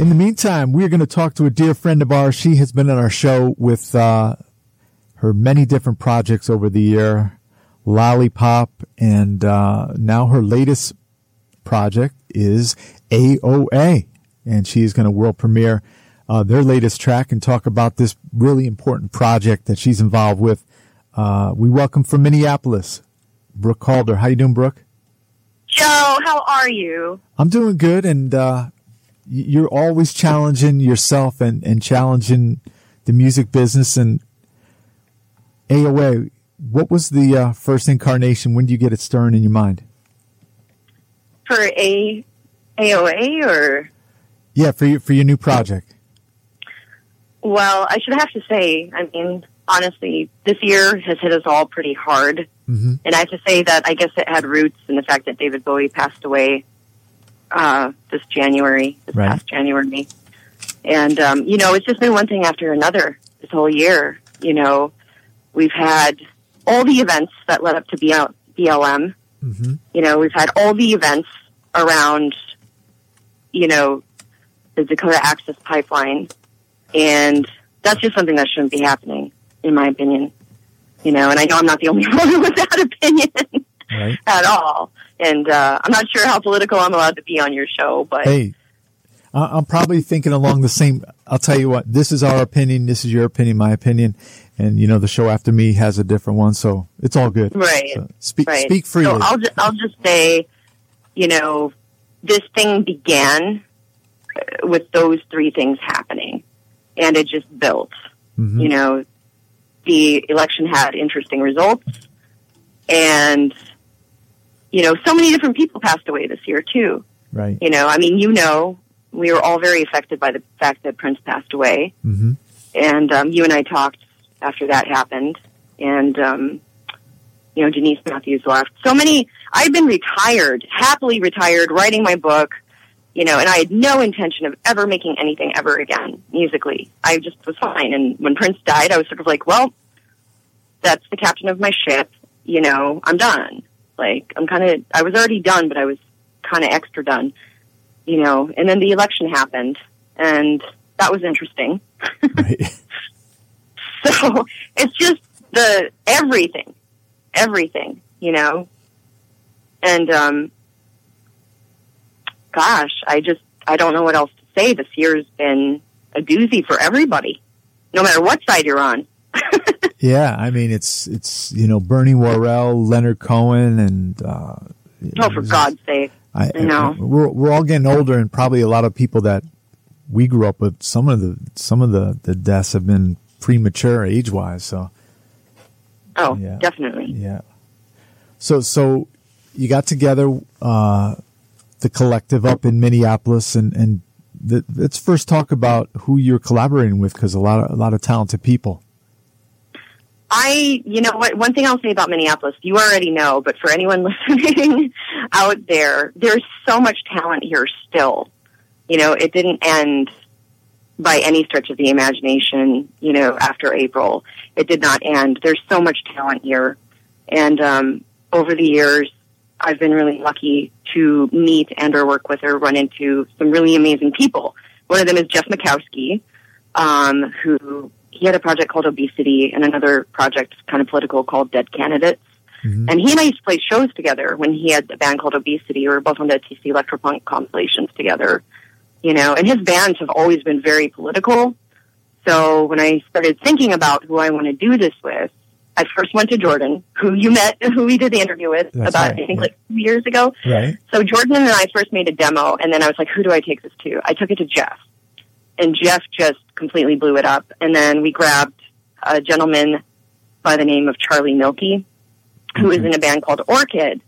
In the meantime, we're going to talk to a dear friend of ours. She has been on our show with uh, her many different projects over the year, Lollipop, and uh, now her latest project is AOA, and she's going to world premiere uh, their latest track and talk about this really important project that she's involved with. Uh, we welcome from Minneapolis, Brooke Calder. How you doing, Brooke? Joe, how are you? I'm doing good, and uh, you're always challenging yourself and, and challenging the music business and AOA. What was the uh, first incarnation? When do you get it stirring in your mind? For a AOA or yeah, for your for your new project. Well, I should have to say, I mean, honestly, this year has hit us all pretty hard, mm-hmm. and I have to say that I guess it had roots in the fact that David Bowie passed away uh, this January, this right. past January. And, um, you know, it's just been one thing after another this whole year. You know, we've had all the events that led up to BL- BLM. Mm-hmm. You know, we've had all the events around, you know, the Dakota Access Pipeline. And that's just something that shouldn't be happening, in my opinion. You know, and I know I'm not the only one with that opinion right. at all. And uh, I'm not sure how political I'm allowed to be on your show, but hey, I'm probably thinking along the same. I'll tell you what. This is our opinion. This is your opinion. My opinion. And you know, the show after me has a different one, so it's all good. Right. So speak. Right. Speak freely. So I'll just, I'll just say, you know, this thing began with those three things happening, and it just built. Mm-hmm. You know, the election had interesting results, and you know, so many different people passed away this year too. Right. You know, I mean, you know, we were all very affected by the fact that Prince passed away, mm-hmm. and um, you and I talked after that happened, and um, you know, Denise Matthews left. So many. I've been retired, happily retired, writing my book. You know, and I had no intention of ever making anything ever again musically. I just was fine. And when Prince died, I was sort of like, well, that's the captain of my ship. You know, I'm done. Like I'm kind of, I was already done, but I was kind of extra done, you know. And then the election happened, and that was interesting. Right. so it's just the everything, everything, you know. And um, gosh, I just I don't know what else to say. This year's been a doozy for everybody, no matter what side you're on. Yeah, I mean it's it's you know Bernie Worrell, Leonard Cohen, and uh, oh, for God's sake, I, I know we're we're all getting older, and probably a lot of people that we grew up with. Some of the some of the the deaths have been premature age wise. So, oh, yeah, definitely, yeah. So so you got together uh, the collective up in Minneapolis, and and the, let's first talk about who you're collaborating with because a lot of a lot of talented people. I, you know what, one thing I'll say about Minneapolis, you already know, but for anyone listening out there, there's so much talent here still. You know, it didn't end by any stretch of the imagination, you know, after April. It did not end. There's so much talent here. And, um, over the years, I've been really lucky to meet and or work with or run into some really amazing people. One of them is Jeff Makowski, um, who he had a project called Obesity and another project kind of political called Dead Candidates. Mm-hmm. And he and I used to play shows together when he had a band called Obesity. We were both on the TC Electropunk compilations together, you know, and his bands have always been very political. So when I started thinking about who I want to do this with, I first went to Jordan, who you met, who we did the interview with That's about, right. I think, like two years ago. Right. So Jordan and I first made a demo, and then I was like, who do I take this to? I took it to Jeff and Jeff just completely blew it up. And then we grabbed a gentleman by the name of Charlie Milkey, who mm-hmm. is in a band called Orchid,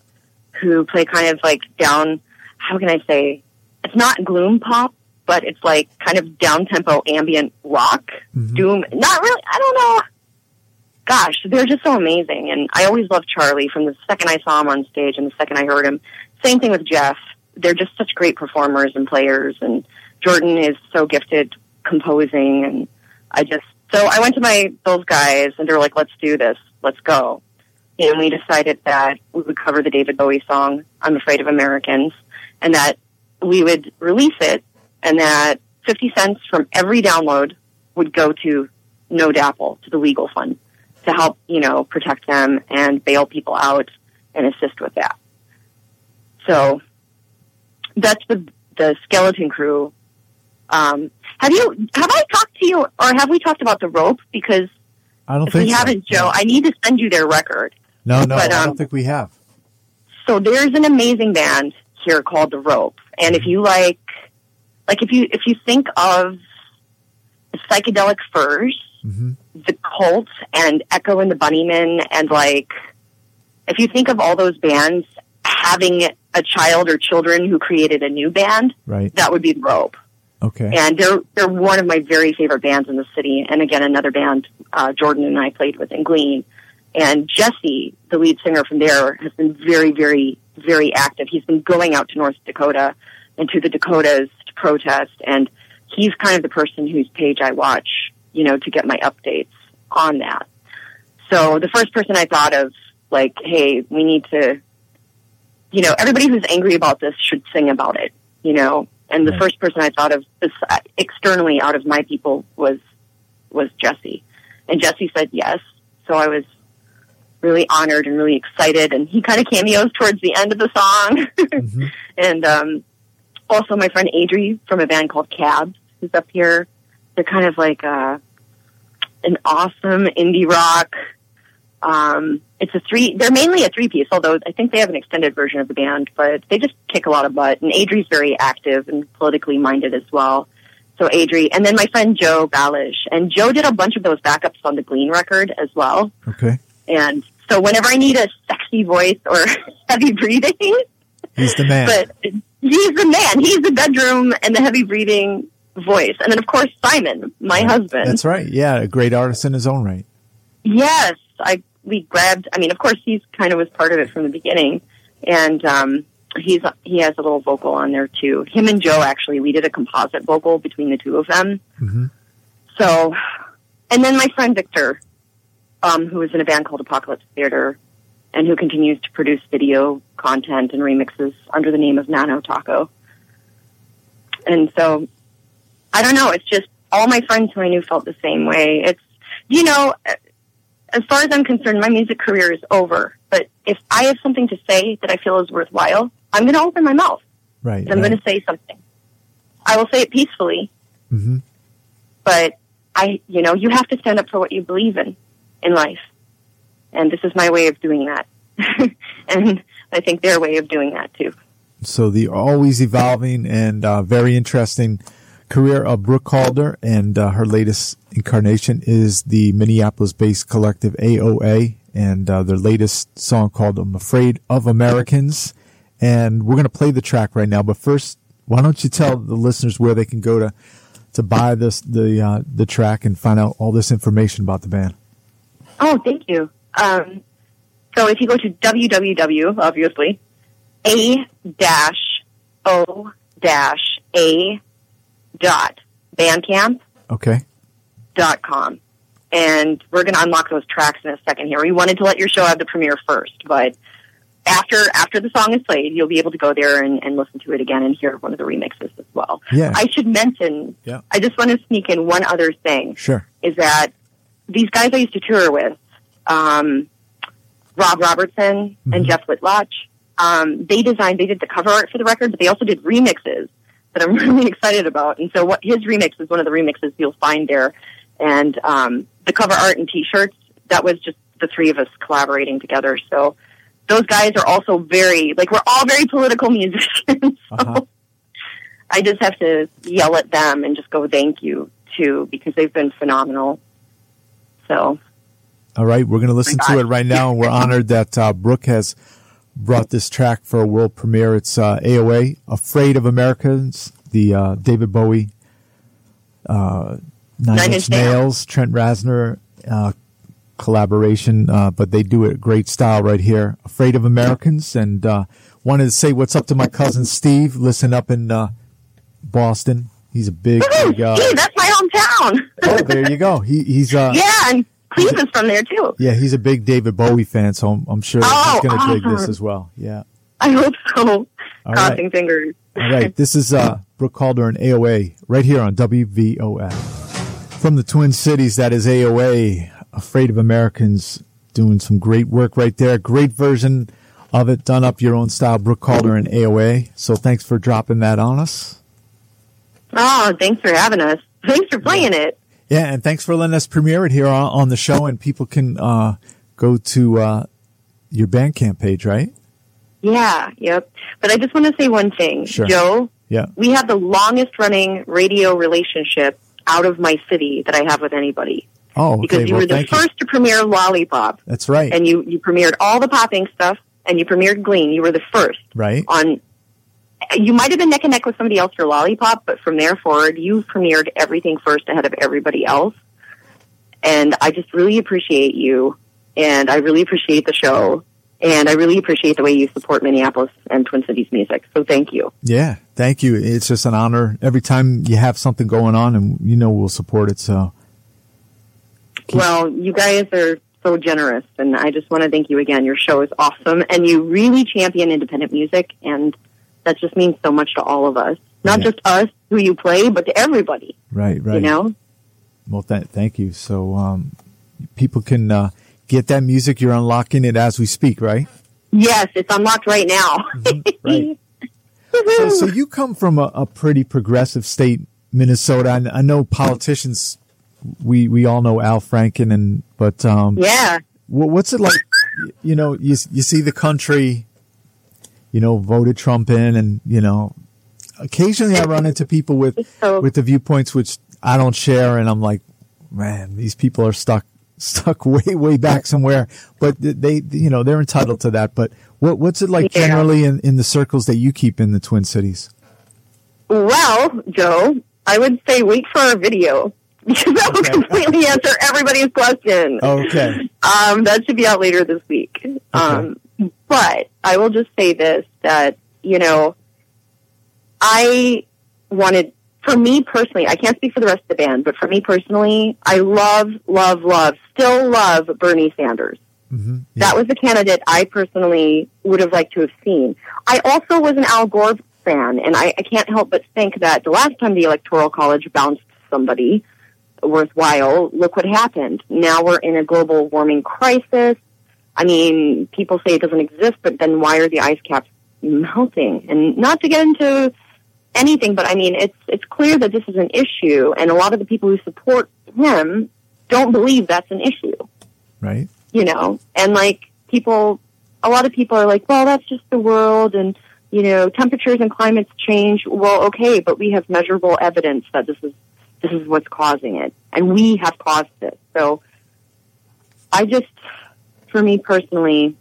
who play kind of like down, how can I say, it's not gloom pop, but it's like kind of down tempo ambient rock, mm-hmm. doom, not really, I don't know. Gosh, they're just so amazing. And I always loved Charlie from the second I saw him on stage and the second I heard him. Same thing with Jeff. They're just such great performers and players and Jordan is so gifted composing and I just, so I went to my, those guys and they were like, let's do this. Let's go. And we decided that we would cover the David Bowie song, I'm Afraid of Americans, and that we would release it and that 50 cents from every download would go to No DAPL, to the legal fund, to help, you know, protect them and bail people out and assist with that. So that's the, the skeleton crew. Um, have you, have I talked to you or have we talked about the rope? Because I don't if think we so. haven't, Joe, I need to send you their record. No, no, but, I um, don't think we have. So there's an amazing band here called The Rope. And if you like, like if you, if you think of the psychedelic furs, hmm the cult and Echo and the Bunnymen and like, if you think of all those bands having a child or children who created a new band, Right. that would be The Rope. Okay. And they're, they're one of my very favorite bands in the city. And again, another band, uh, Jordan and I played with in Glean. And Jesse, the lead singer from there, has been very, very, very active. He's been going out to North Dakota and to the Dakotas to protest. And he's kind of the person whose page I watch, you know, to get my updates on that. So the first person I thought of, like, hey, we need to, you know, everybody who's angry about this should sing about it, you know. And the Right. first person I thought of externally out of my people was was Jesse, and Jesse said yes. So I was really honored and really excited. And he kind of cameos towards the end of the song. hmm and um, also my friend Adri from a band called Cabs, who's up here. They're kind of like uh, an awesome indie rock. Um, it's a three. They're mainly a three piece, although I think they have an extended version of the band. But they just kick a lot of butt. And Adri's very active and politically minded as well. So Adri, and then my friend Joe Balish, and Joe did a bunch of those backups on the Glean record as well. Okay. And so whenever I need a sexy voice or heavy breathing, He's the man. but he's the man. He's the bedroom and the heavy breathing voice. And then of course Simon, my husband. That's right. Yeah, a great artist in his own right. Yes, I we grabbed. I mean, of course he's kind of was part of it from the beginning, and um, he's he has a little vocal on there too. Him and Joe actually we did a composite vocal between the two of them. hmm So, and then my friend Victor, um, who was in a band called Apocalypse Theater, and who continues to produce video content and remixes under the name of Nano Taco. And so, I don't know. It's just all my friends who I knew felt the same way. It's, you know, as far as I'm concerned, my music career is over. But if I have something to say that I feel is worthwhile, I'm going to open my mouth. Right. I'm going to say something. I will say it peacefully, hmm but I, you know, you have to stand up for what you believe in in life. And this is my way of doing that. and I think their way of doing that too. So the always evolving and uh, very interesting career of Brooke Calder, and uh, her latest incarnation is the Minneapolis-based collective AOA, and uh, their latest song called "I'm Afraid of Americans." And we're going to play the track right now, but first, why don't you tell the listeners where they can go to to buy this the uh, the track and find out all this information about the band? Oh, thank you. Um, so if you go to www, obviously, a dash o dash a dot bandcamp Okay. dot com. And we're going to unlock those tracks in a second here. We wanted to let your show have the premiere first, but after after the song is played, you'll be able to go there and, and listen to it again and hear one of the remixes as well. Yeah. I should mention, Yeah. I just want to sneak in one other thing Sure. is that these guys I used to tour with, um, Rob Robertson and Mhm. Jeff Whitlock, um, they designed, they did the cover art for the record, but they also did remixes that I'm really excited about. And so what his remix is one of the remixes you'll find there. And, um, the cover art and t-shirts, that was just the three of us collaborating together. So those guys are also very, like, we're all very political musicians. so Uh-huh. I just have to yell at them and just go thank you too because they've been phenomenal. So All right, we're going to listen to it right now, and we're honored that uh, Brooke has brought this track for a world premiere. It's uh, AOA, "Afraid of Americans," the uh, David Bowie, uh, Nine, Nine Inch Nails. Trent Reznor uh, collaboration, uh, but they do it great style right here. "Afraid of Americans," and uh, wanted to say what's up to my cousin Steve. Listen up in uh, Boston. He's a big, big. Uh, Gee, that's my hometown. oh, there you go. He, he's uh, yeah, and Cleve is from there too. yeah, he's a big David Bowie fan, so I'm, I'm sure Oh, he's going to dig this as well. Yeah. I hope so. All Crossing right. fingers. All right. This is uh, Brooke Calder and AOA right here on WVOF. From the Twin Cities, that is AOA, Afraid of Americans, doing some great work right there. Great version of it, done up your own style, Brooke Calder and AOA. So thanks for dropping that on us. Oh, thanks for having us. Thanks for playing it. Yeah, and thanks for letting us premiere it here on, on the show, and people can uh, go to uh, your Bandcamp page, right? Yeah, yep. But I just want to say one thing. Sure. Joe, Yeah. we have the longest running radio relationship out of my city that I have with anybody. Oh, Because you Well, were the thank you. first to premiere Lollipop. That's right. And you, you premiered all the popping stuff and you premiered Glean. You were the first right. on you might have been neck and neck with somebody else for Lollipop, but from there forward, you premiered everything first ahead of everybody else. And I just really appreciate you, and I really appreciate the show, and I really appreciate the way you support Minneapolis and Twin Cities music. So thank you. Yeah, thank you. It's just an honor every time you have something going on, and you know we'll support it. So Well, you guys are so generous, and I just want to thank you again. Your show is awesome, and you really champion independent music, and that just means so much to all of us. Not Yeah. just us who you play, but to everybody. right, right. You know. Well, th- thank you. So um, people can uh, get that music. You're unlocking it as we speak, right? Yes, it's unlocked right now. Right. So, so you come from a, a pretty progressive state, Minnesota. I, I know politicians. We we all know Al Franken, and but um, yeah. Wha- What's it like? You know, you you see the country, you know, voted Trump in, and you know, occasionally I run into people with So- with the viewpoints which I don't share, and I'm like, man, these people are stuck stuck way way back somewhere. But they, you know, they're entitled to that. But what what's it like Yeah. generally in in the circles that you keep in the Twin Cities? Well, Joe, I would say wait for our video because that will Okay. completely answer everybody's question. Okay, Um, that should be out later this week. Um, but I will just say this that, you know, I wanted, for me personally, I can't speak for the rest of the band, but for me personally, I love, love, love, still love Bernie Sanders. hmm That was the candidate I personally would have liked to have seen. I also was an Al Gore fan, and I, I can't help but think that the last time the Electoral College bounced somebody worthwhile, look what happened. Now we're in a global warming crisis. I mean, people say it doesn't exist, but then why are the ice caps melting? And not to get into anything, but I mean, it's it's clear that this is an issue, and a lot of the people who support him don't believe that's an issue right. you know, and like people, a lot of people are like, well, that's just the world and, you know, temperatures and climates change. Well, okay, but we have measurable evidence that this is, this is what's causing it. And we have caused it. So I just, for me personally,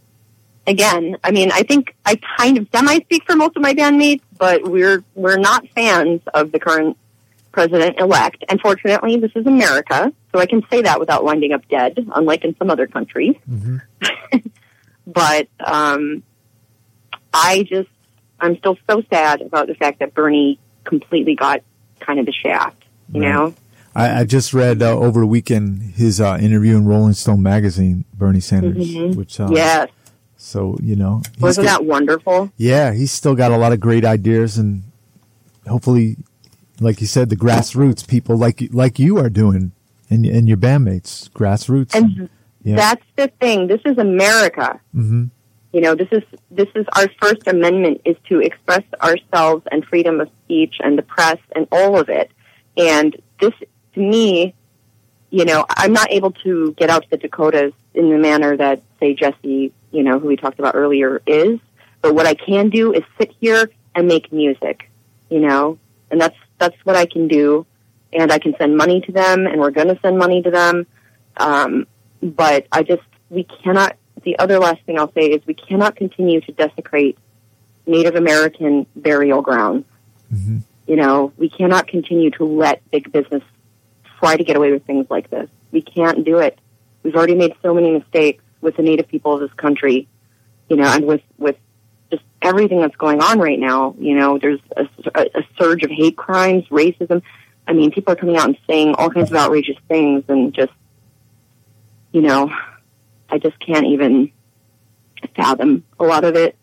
again, I mean, I think I kind of semi speak for most of my bandmates, but we're, we're not fans of the current president elect. Unfortunately, this is America, so I can say that without winding up dead, unlike in some other countries. hmm But um, I just, I'm still so sad about the fact that Bernie completely got kind of the shaft. You Right. know, I, I just read uh, over the weekend his uh, interview in Rolling Stone magazine, Bernie Sanders, Mhm. which uh, yes, So you know, wasn't got- that wonderful? Yeah, he's still got a lot of great ideas, and hopefully, like you said, the grassroots people like like you are doing, and and your bandmates, grassroots. And yeah, that's the thing. This is America. hmm You know, this is this is our First Amendment is to express ourselves and freedom of speech and the press and all of it. And this, to me, you know, I'm not able to get out to the Dakotas in the manner that, say, Jesse, you know, who we talked about earlier, is. But what I can do is sit here and make music, you know, and that's that's what I can do. And I can send money to them, and we're going to send money to them. Um, but I just we cannot. The other last thing I'll say is we cannot continue to desecrate Native American burial grounds. hmm You know, we cannot continue to let big business try to get away with things like this. We can't do it. We've already made so many mistakes with the Native people of this country, you know, and with with just everything that's going on right now. You know, there's a, a, surge of hate crimes, racism. I mean, people are coming out and saying all kinds of outrageous things, and just, you know, I just can't even fathom a lot of it.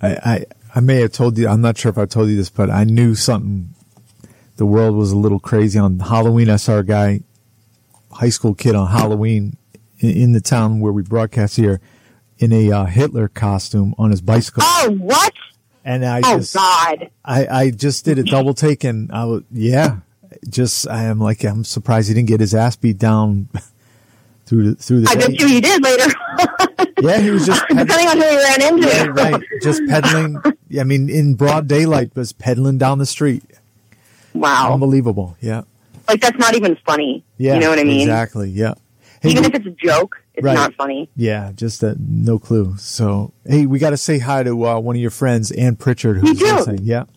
I, I, I may have told you, I'm not sure if I told you this, but I knew something, the world was a little crazy on Halloween. I saw a guy, high school kid on Halloween in, the town where we broadcast here in a uh, Hitler costume on his bicycle. Oh, what? And I oh, just, God. I, I just did a double take and I was, yeah, just, I am like, I'm surprised he didn't get his ass beat down through the, through the I bet you he did later. Yeah, he was just Depending on who he ran into. Yeah, right. Just pedaling. I mean, in broad daylight, was pedaling down the street. Wow. Unbelievable. Yeah. Like, that's not even funny. Yeah. You know what I mean? Exactly. Yeah. Hey, Even we- if it's a joke, it's Right. not funny. yeah, just uh, no clue. So, hey, we got to say hi to uh, one of your friends, Ann Pritchard, who's listening. Yeah. And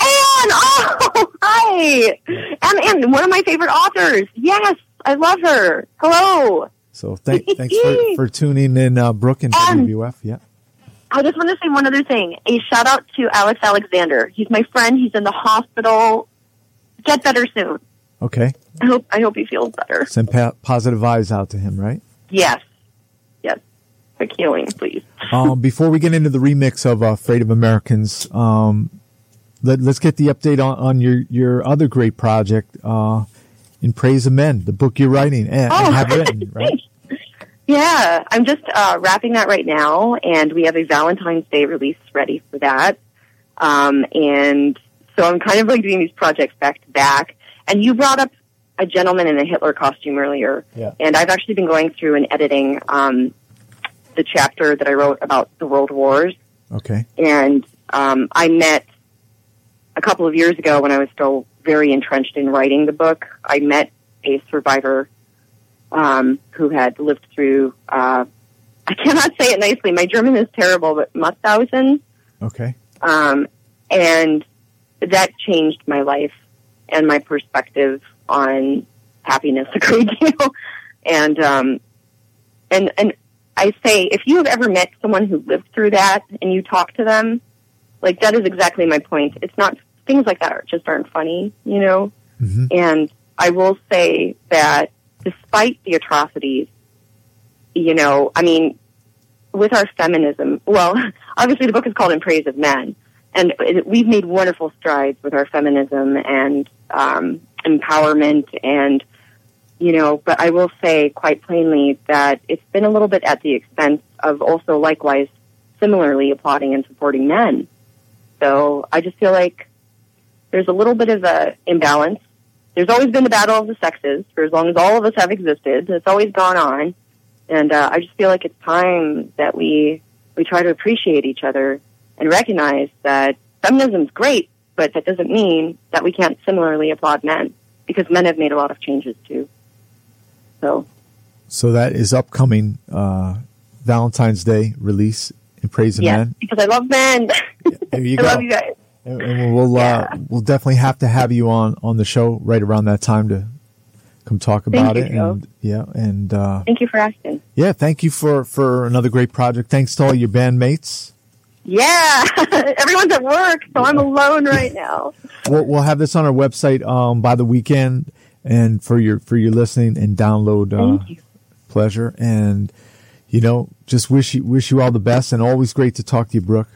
oh, hi, and and one of my favorite authors. Yes, I love her. Hello. So, thank, thanks for, for tuning in, uh, Brooke and And- WWF. Yeah. I just want to say one other thing. A shout out to Alex Alexander. He's my friend. He's in the hospital. Get better soon. Okay. I hope I hope he feels better. Send pa- positive vibes out to him, right? Yes. Yes. Quick healing, please. um, before we get into the remix of uh, Afraid of Americans, um, let, us get the update on, on your, your other great project, uh, In Praise of Men, the book you're writing and, and have written, right? Yeah, I'm just uh, wrapping that right now, and we have a Valentine's Day release ready for that. Um, and so I'm kind of like doing these projects back to back. And you brought up a gentleman in a Hitler costume earlier, Yeah. and I've actually been going through and editing um, the chapter that I wrote about the World Wars. Okay. And um, I met a couple of years ago when I was still very entrenched in writing the book. I met a survivor um, who had lived through. Uh, I cannot say it nicely. My German is terrible, but Musthausen, Okay. um, and that changed my life and my perspective on happiness a great deal. and um, and and I say, if you have ever met someone who lived through that and you talk to them, like that is exactly my point. It's not things like that are just aren't funny, you know. hmm And I will say that despite the atrocities, you know, I mean, with our feminism, well, obviously the book is called In Praise of Men, and we've made wonderful strides with our feminism and um, empowerment and, you know, but I will say quite plainly that it's been a little bit at the expense of also likewise similarly applauding and supporting men. So I just feel like there's a little bit of a imbalance there's always been the battle of the sexes for as long as all of us have existed. It's always gone on, and uh, I just feel like it's time that we we try to appreciate each other and recognize that feminism's great, but that doesn't mean that we can't similarly applaud men because men have made a lot of changes too. So So that is upcoming, uh, Valentine's Day release In Praise of yeah, Men. because I love men. There you I go. love you guys. And, we'll, Yeah. uh, we'll definitely have to have you on, on the show right around that time to come talk about you, it. Joe. And yeah. And, uh, Thank you for asking. yeah, thank you for, for another great project. Thanks to all your bandmates. Yeah, everyone's at work, so I'm alone right now. We'll, we'll have this on our website, um, by the weekend and for your, for your listening and download, uh, Thank you. pleasure. And, you know, just wish you, wish you all the best and always great to talk to you, Brooke.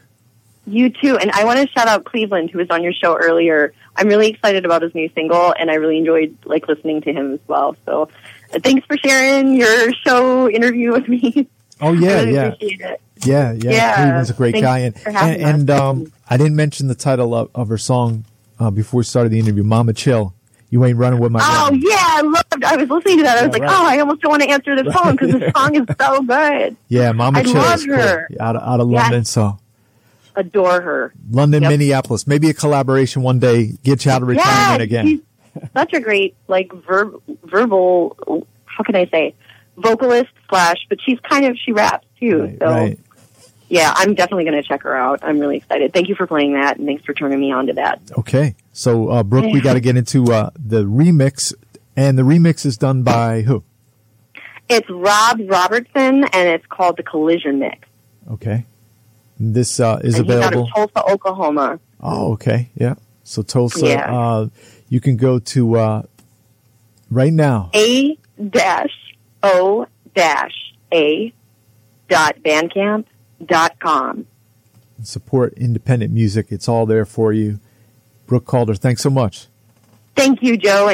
You too. And I want to shout out Cleveland, who was on your show earlier. I'm really excited about his new single, and I really enjoyed like listening to him as well. So, uh, thanks for sharing your show interview with me. Oh yeah, really yeah. Appreciate it. Yeah, yeah, Yeah. Cleveland's a great Thanks guy, and and, and um, I didn't mention the title of, of her song uh, before we started the interview. Mama Chill, you ain't running with my. Oh gun. yeah, I loved. I was listening to that. I was Yeah, like, right. oh, I almost don't want to answer the phone because the song is so good. yeah, Mama I Chill love is cool. her. out of out of Yes. London, so Adore her. London, Yep. Minneapolis, maybe a collaboration one day. Get you out of retirement Yeah, again. she's such a great like verb, verbal. How can I say? Vocalist slash, but she's kind of she raps too. Right, so right. Yeah, I'm definitely going to check her out. I'm really excited. Thank you for playing that, and thanks for turning me on to that. Okay, so uh, Brooke, we got to get into uh, the remix, and the remix is done by who? It's Rob Robertson, and it's called the Collision Mix. Okay, this uh, is and he's out available. of Tulsa, Oklahoma. Oh, okay. Yeah. So Tulsa, Yeah. uh, you can go to, uh, right now. A dash O dash A dot bandcamp com. support independent music. It's all there for you. Brooke Calder, thanks so much. Thank you, Joe, and